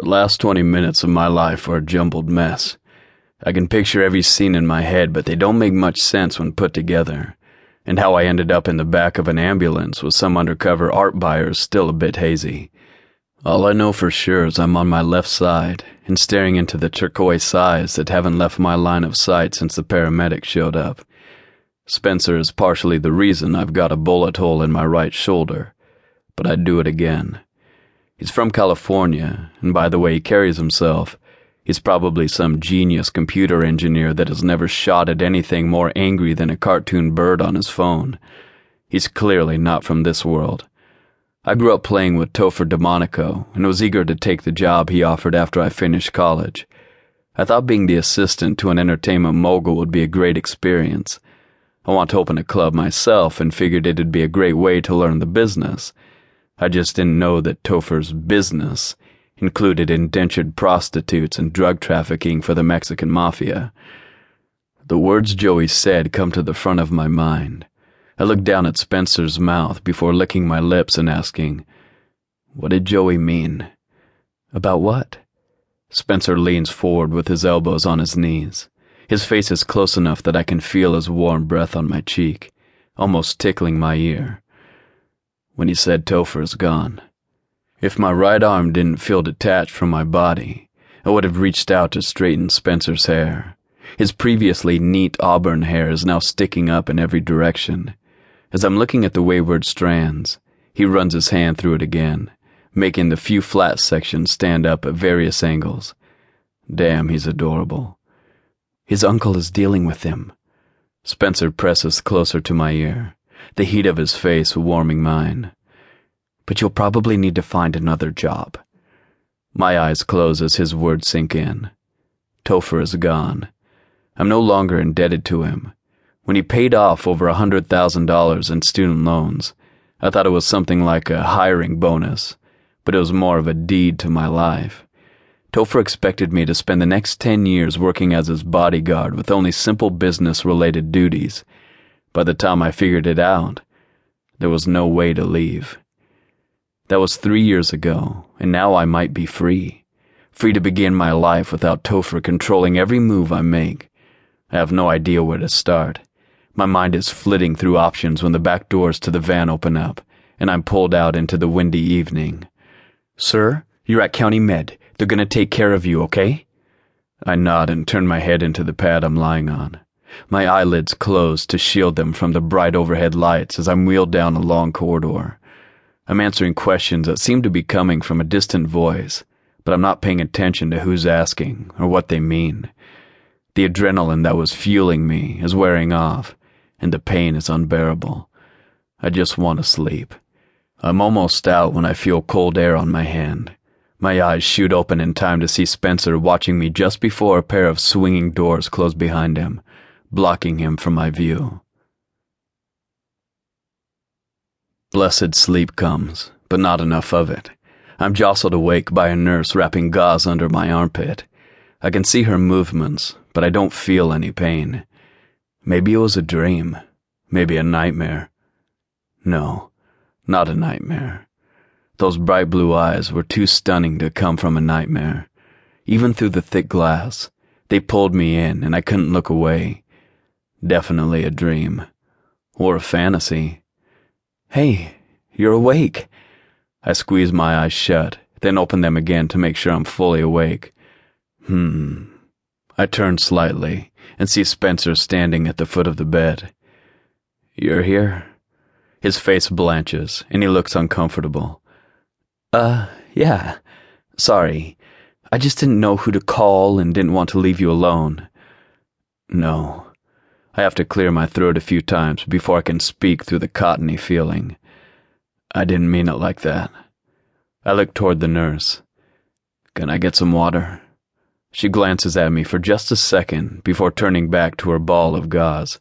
The last 20 minutes of my life are a jumbled mess. I can picture every scene in my head, but they don't make much sense when put together. And how I ended up in the back of an ambulance with some undercover art buyer is still a bit hazy. All I know for sure is I'm on my left side and staring into the turquoise eyes that haven't left my line of sight since the paramedic showed up. Spencer is partially the reason I've got a bullet hole in my right shoulder, but I'd do it again. He's from California, and by the way he carries himself, he's probably some genius computer engineer that has never shot at anything more angry than a cartoon bird on his phone. He's clearly not from this world. I grew up playing with Topher DeMonico and was eager to take the job he offered after I finished college. I thought being the assistant to an entertainment mogul would be a great experience. I want to open a club myself and figured it'd be a great way to learn the business. I just didn't know that Topher's business included indentured prostitutes and drug trafficking for the Mexican mafia. The words Joey said come to the front of my mind. I looked down at Spencer's mouth before licking my lips and asking, What did Joey mean? About what? Spencer leans forward with his elbows on his knees. His face is close enough that I can feel his warm breath on my cheek, almost tickling my ear when he said Topher's gone. If my right arm didn't feel detached from my body, I would have reached out to straighten Spencer's hair. His previously neat auburn hair is now sticking up in every direction. As I'm looking at the wayward strands, he runs his hand through it again, making the few flat sections stand up at various angles. Damn, he's adorable. His uncle is dealing with him. Spencer presses closer to my ear the heat of his face warming mine. But you'll probably need to find another job. My eyes close as his words sink in. Topher is gone. I'm no longer indebted to him. When he paid off over a hundred thousand dollars in student loans, I thought it was something like a hiring bonus, but it was more of a deed to my life. Topher expected me to spend the next ten years working as his bodyguard with only simple business related duties by the time I figured it out, there was no way to leave. That was three years ago, and now I might be free. Free to begin my life without Topher controlling every move I make. I have no idea where to start. My mind is flitting through options when the back doors to the van open up, and I'm pulled out into the windy evening. Sir, you're at County Med. They're gonna take care of you, okay? I nod and turn my head into the pad I'm lying on. My eyelids close to shield them from the bright overhead lights as I'm wheeled down a long corridor. I'm answering questions that seem to be coming from a distant voice, but I'm not paying attention to who's asking or what they mean. The adrenaline that was fueling me is wearing off, and the pain is unbearable. I just want to sleep. I'm almost out when I feel cold air on my hand. My eyes shoot open in time to see Spencer watching me just before a pair of swinging doors close behind him blocking him from my view. Blessed sleep comes, but not enough of it. I'm jostled awake by a nurse wrapping gauze under my armpit. I can see her movements, but I don't feel any pain. Maybe it was a dream. Maybe a nightmare. No, not a nightmare. Those bright blue eyes were too stunning to come from a nightmare. Even through the thick glass, they pulled me in and I couldn't look away. Definitely a dream. Or a fantasy. Hey, you're awake. I squeeze my eyes shut, then open them again to make sure I'm fully awake. Hmm. I turn slightly and see Spencer standing at the foot of the bed. You're here? His face blanches and he looks uncomfortable. Uh, yeah. Sorry. I just didn't know who to call and didn't want to leave you alone. No. I have to clear my throat a few times before I can speak through the cottony feeling. I didn't mean it like that. I look toward the nurse. Can I get some water? She glances at me for just a second before turning back to her ball of gauze.